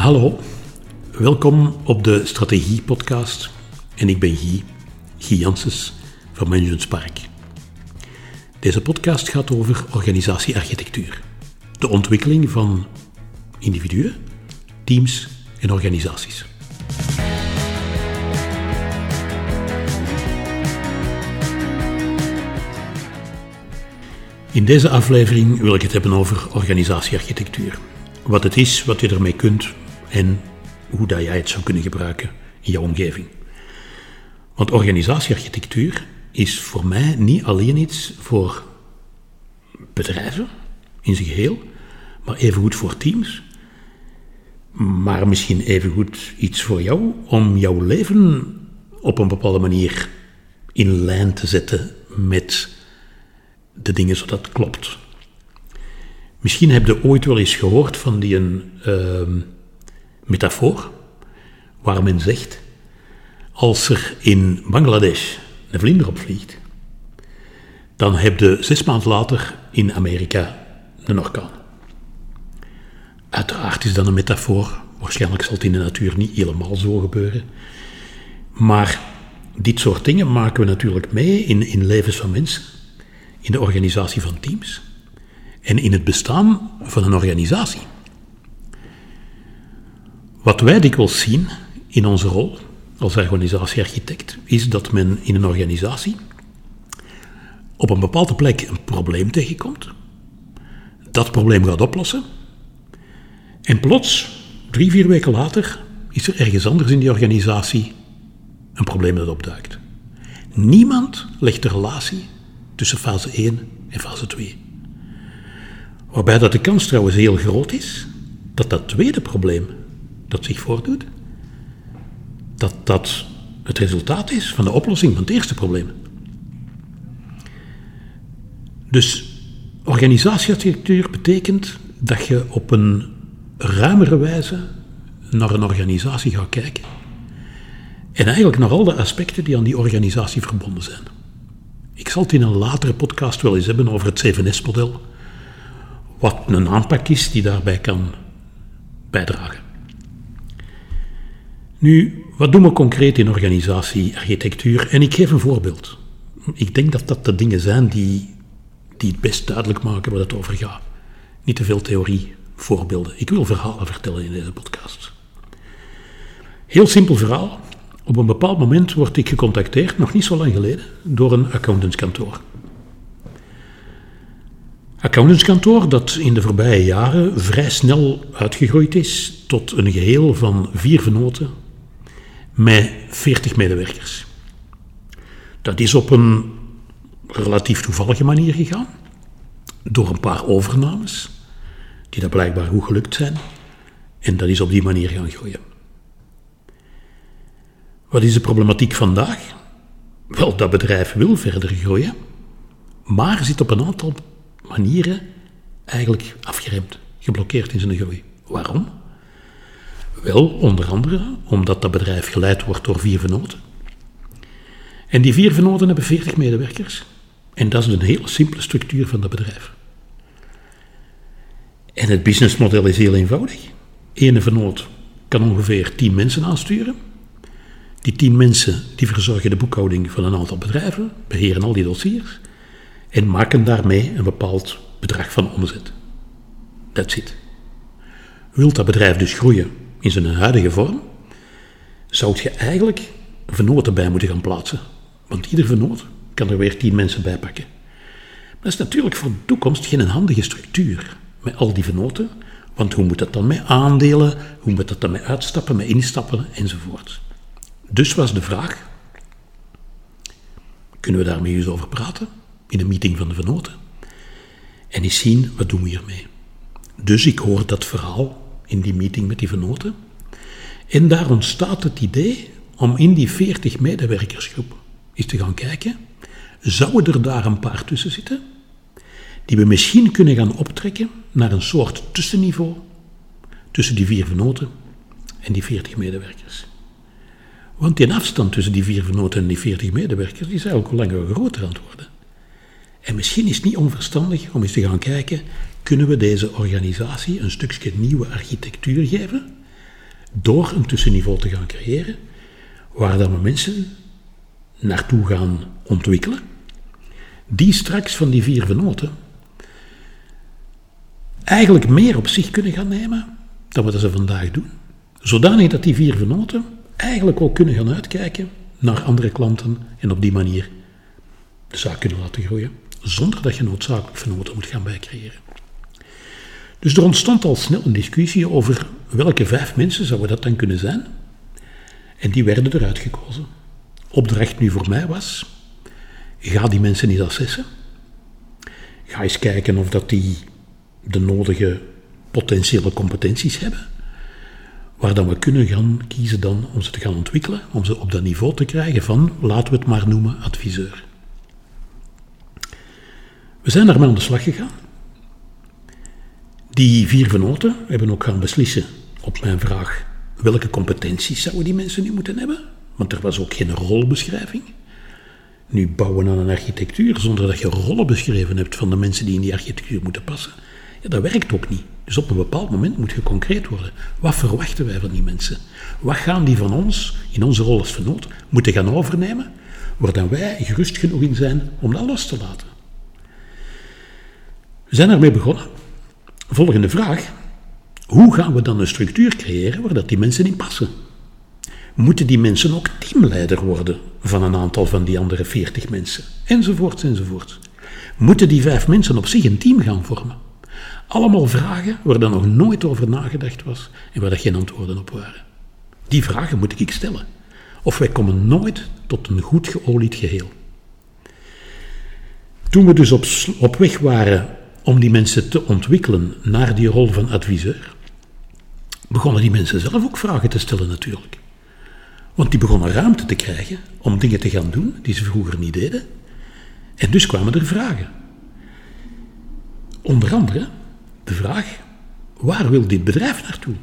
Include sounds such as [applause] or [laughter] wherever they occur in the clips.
Hallo, welkom op de Strategie Podcast. En ik ben Guy, Guy Janssens van Management Spark. Deze podcast gaat over organisatiearchitectuur. De ontwikkeling van individuen, teams en organisaties. In deze aflevering wil ik het hebben over organisatiearchitectuur. Wat het is, wat je ermee kunt en hoe dat jij het zou kunnen gebruiken in jouw omgeving. Want organisatiearchitectuur is voor mij niet alleen iets voor bedrijven in zijn geheel, maar evengoed voor teams. Maar misschien evengoed iets voor jou om jouw leven op een bepaalde manier in lijn te zetten met de dingen zodat het klopt. Misschien heb je ooit wel eens gehoord van die een uh, metafoor, waar men zegt, als er in Bangladesh een vlinder opvliegt, dan heb je zes maanden later in Amerika een orkaan. Uiteraard is dat een metafoor. Waarschijnlijk zal het in de natuur niet helemaal zo gebeuren. Maar dit soort dingen maken we natuurlijk mee in, in levens van mensen in de organisatie van teams en in het bestaan van een organisatie. Wat wij dikwijls zien in onze rol als organisatiearchitect is dat men in een organisatie op een bepaalde plek een probleem tegenkomt, dat probleem gaat oplossen en plots, drie, vier weken later, is er ergens anders in die organisatie een probleem dat opduikt. Niemand legt de relatie tussen fase 1 en fase 2. Waarbij dat de kans trouwens heel groot is dat dat tweede probleem dat zich voordoet, dat dat het resultaat is van de oplossing van het eerste probleem. Dus organisatiearchitectuur betekent dat je op een ruimere wijze naar een organisatie gaat kijken. En eigenlijk naar al de aspecten die aan die organisatie verbonden zijn. Ik zal het in een latere podcast wel eens hebben over het 7S-model. Wat een aanpak is die daarbij kan bijdragen. Nu, wat doen we concreet in organisatiearchitectuur? En ik geef een voorbeeld. Ik denk dat dat de dingen zijn die, die het best duidelijk maken waar het over gaat. Niet te veel theorie, voorbeelden. Ik wil verhalen vertellen in deze podcast. Heel simpel verhaal. Op een bepaald moment word ik gecontacteerd, nog niet zo lang geleden, door een accountantskantoor. Accountantskantoor dat in de voorbije jaren vrij snel uitgegroeid is tot een geheel van vier venoten met 40 medewerkers. Dat is op een relatief toevallige manier gegaan, door een paar overnames, die dat blijkbaar goed gelukt zijn, en dat is op die manier gaan groeien. Wat is de problematiek vandaag? Wel, dat bedrijf wil verder groeien, maar zit op een aantal manieren eigenlijk afgeremd, geblokkeerd in zijn groei. Waarom? Wel, onder andere omdat dat bedrijf geleid wordt door vier venoten. En die vier venoten hebben 40 medewerkers. En dat is een hele simpele structuur van dat bedrijf. En het businessmodel is heel eenvoudig. Ene venoot kan ongeveer 10 mensen aansturen. Die 10 mensen die verzorgen de boekhouding van een aantal bedrijven, beheren al die dossiers en maken daarmee een bepaald bedrag van omzet. That's it. Wilt dat bedrijf dus groeien in zijn huidige vorm, zou je eigenlijk vernoten bij moeten gaan plaatsen. Want ieder vernoot kan er weer tien mensen bij pakken. Dat is natuurlijk voor de toekomst geen handige structuur met al die vernoten, want hoe moet dat dan met aandelen, hoe moet dat dan met uitstappen, met instappen enzovoort. Dus was de vraag, kunnen we daarmee eens over praten? in een meeting van de venoten. En eens zien, wat doen we hiermee? Dus ik hoor dat verhaal in die meeting met die venoten. En daar ontstaat het idee om in die 40 medewerkersgroep eens te gaan kijken, zouden er daar een paar tussen zitten, die we misschien kunnen gaan optrekken naar een soort tussenniveau tussen die vier venoten en die 40 medewerkers. Want die afstand tussen die vier venoten en die 40 medewerkers is eigenlijk al langer groter aan het worden. En misschien is het niet onverstandig om eens te gaan kijken, kunnen we deze organisatie een stukje nieuwe architectuur geven, door een tussenniveau te gaan creëren, waar dan we mensen naartoe gaan ontwikkelen, die straks van die vier venoten eigenlijk meer op zich kunnen gaan nemen dan wat ze vandaag doen. Zodanig dat die vier venoten eigenlijk ook kunnen gaan uitkijken naar andere klanten en op die manier de zaak kunnen laten groeien, zonder dat je noodzakelijk venoten moet gaan bijcreëren. Dus er ontstond al snel een discussie over welke vijf mensen zouden dat dan kunnen zijn. En die werden eruit gekozen. Opdracht nu voor mij was, ga die mensen niet assessen. Ga eens kijken of dat die de nodige potentiële competenties hebben. Waar dan we kunnen gaan kiezen dan om ze te gaan ontwikkelen, om ze op dat niveau te krijgen van, laten we het maar noemen, adviseur. We zijn daarmee aan de slag gegaan. Die vier venoten hebben ook gaan beslissen op mijn vraag welke competenties zouden die mensen nu moeten hebben. Want er was ook geen rolbeschrijving. Nu bouwen aan een architectuur zonder dat je rollen beschreven hebt van de mensen die in die architectuur moeten passen. Ja, dat werkt ook niet. Dus op een bepaald moment moet je concreet worden. Wat verwachten wij van die mensen? Wat gaan die van ons, in onze rol als vernoot, moeten gaan overnemen, waar dan wij gerust genoeg in zijn om dat los te laten? We zijn ermee begonnen. Volgende vraag. Hoe gaan we dan een structuur creëren waar dat die mensen in passen? Moeten die mensen ook teamleider worden van een aantal van die andere veertig mensen? Enzovoort, enzovoort. Moeten die vijf mensen op zich een team gaan vormen? Allemaal vragen waar dan nog nooit over nagedacht was en waar er geen antwoorden op waren. Die vragen moet ik stellen. Of wij komen nooit tot een goed geolied geheel. Toen we dus op, op weg waren om die mensen te ontwikkelen naar die rol van adviseur, begonnen die mensen zelf ook vragen te stellen natuurlijk. Want die begonnen ruimte te krijgen om dingen te gaan doen die ze vroeger niet deden. En dus kwamen er vragen. Onder andere de vraag, waar wil dit bedrijf naartoe?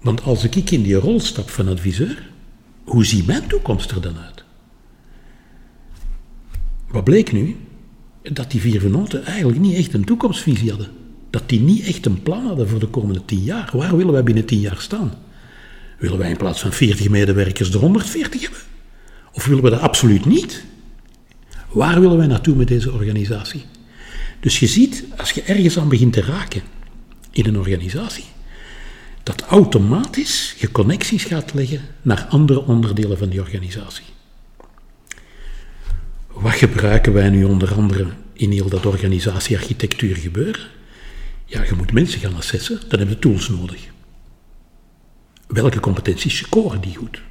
Want als ik in die rol stap van adviseur, hoe ziet mijn toekomst er dan uit? Wat bleek nu? Dat die vier venoten eigenlijk niet echt een toekomstvisie hadden. Dat die niet echt een plan hadden voor de komende tien jaar. Waar willen wij binnen tien jaar staan? Willen wij in plaats van 40 medewerkers er 140 hebben? Of willen we dat absoluut niet? Waar willen wij naartoe met deze organisatie? Dus je ziet, als je ergens aan begint te raken in een organisatie, dat automatisch je connecties gaat leggen naar andere onderdelen van die organisatie. Wat gebruiken wij nu onder andere in heel dat organisatiearchitectuur gebeuren? Ja, je moet mensen gaan assessen, dan hebben we tools nodig. Welke competenties scoren die goed?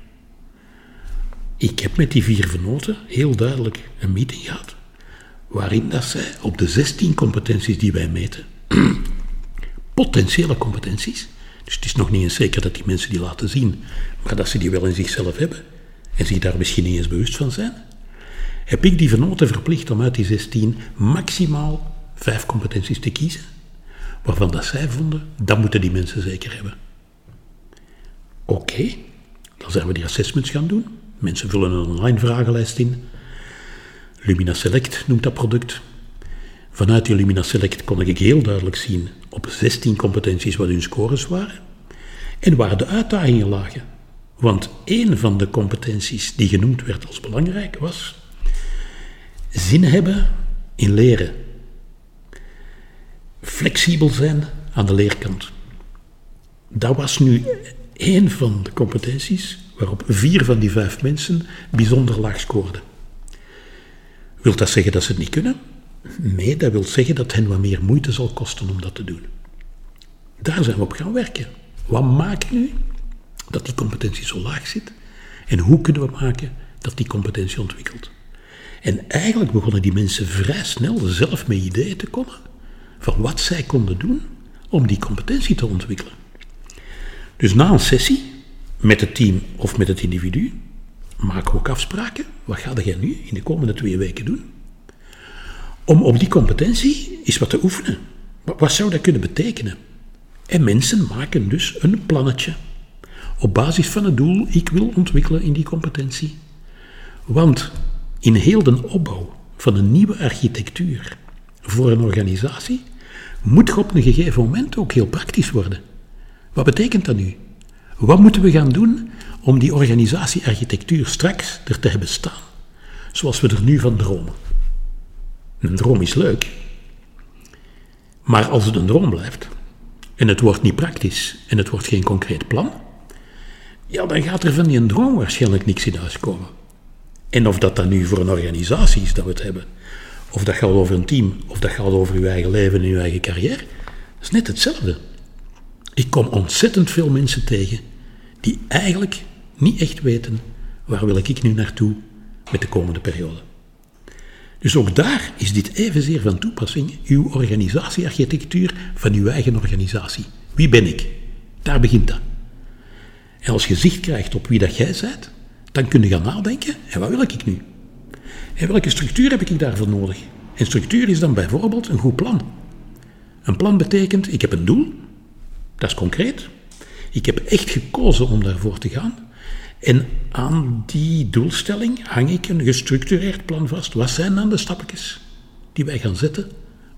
Ik heb met die vier venoten heel duidelijk een meeting gehad waarin dat zij op de 16 competenties die wij meten, [clears throat] potentiële competenties, dus het is nog niet eens zeker dat die mensen die laten zien, maar dat ze die wel in zichzelf hebben en zich daar misschien niet eens bewust van zijn, heb ik die venoten verplicht om uit die 16 maximaal vijf competenties te kiezen, waarvan dat zij vonden, dat moeten die mensen zeker hebben. Oké, dan zijn we die assessments gaan doen. Mensen vullen een online vragenlijst in. Lumina Select noemt dat product. Vanuit die Lumina Select kon ik heel duidelijk zien op 16 competenties wat hun scores waren en waar de uitdagingen lagen. Want één van de competenties die genoemd werd als belangrijk was zin hebben in leren. Flexibel zijn aan de leerkant. Dat was nu één van de competenties waarop vier van die vijf mensen bijzonder laag scoorden. Wil dat zeggen dat ze het niet kunnen? Nee, dat wil zeggen dat hen wat meer moeite zal kosten om dat te doen. Daar zijn we op gaan werken. Wat maakt nu dat die competentie zo laag zit? En hoe kunnen we maken dat die competentie ontwikkelt? En eigenlijk begonnen die mensen vrij snel zelf met ideeën te komen van wat zij konden doen om die competentie te ontwikkelen. Dus na een sessie met het team of met het individu maken we ook afspraken. Wat ga jij nu in de komende twee weken doen? Om op die competentie eens wat te oefenen. Wat zou dat kunnen betekenen? En mensen maken dus een plannetje. Op basis van het doel, ik wil ontwikkelen in die competentie. Want in heel de opbouw van een nieuwe architectuur voor een organisatie moet op een gegeven moment ook heel praktisch worden. Wat betekent dat nu? Wat moeten we gaan doen om die organisatiearchitectuur straks er te hebben staan? Zoals we er nu van dromen. Een droom is leuk, maar als het een droom blijft en het wordt niet praktisch en het wordt geen concreet plan, ja, dan gaat er van die droom waarschijnlijk niks in huis komen. En of dat dan nu voor een organisatie is dat we het hebben, of dat gaat over een team, of dat gaat over uw eigen leven en uw eigen carrière, dat is net hetzelfde. Ik kom ontzettend veel mensen tegen die eigenlijk niet echt weten waar wil ik nu naartoe met de komende periode. Dus ook daar is dit evenzeer van toepassing, uw organisatiearchitectuur van uw eigen organisatie. Wie ben ik? Daar begint dat. En als je zicht krijgt op wie dat jij bent, dan kun je gaan nadenken, en wat wil ik nu? En welke structuur heb ik daarvoor nodig? En structuur is dan bijvoorbeeld een goed plan. Een plan betekent, ik heb een doel, dat is concreet. Ik heb echt gekozen om daarvoor te gaan. En aan die doelstelling hang ik een gestructureerd plan vast. Wat zijn dan de stapjes die wij gaan zetten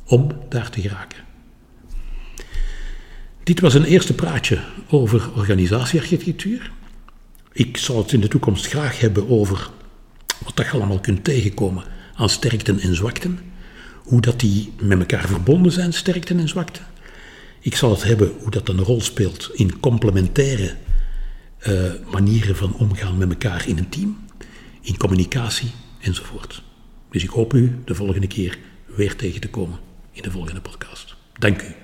om daar te geraken? Dit was een eerste praatje over organisatiearchitectuur. Ik zal het in de toekomst graag hebben over wat dat je allemaal kunt tegenkomen aan sterkten en zwakten. Hoe dat die met elkaar verbonden zijn, sterkten en zwakten. Ik zal het hebben hoe dat een rol speelt in complementaire uh, manieren van omgaan met elkaar in een team, in communicatie enzovoort. Dus ik hoop u de volgende keer weer tegen te komen in de volgende podcast. Dank u.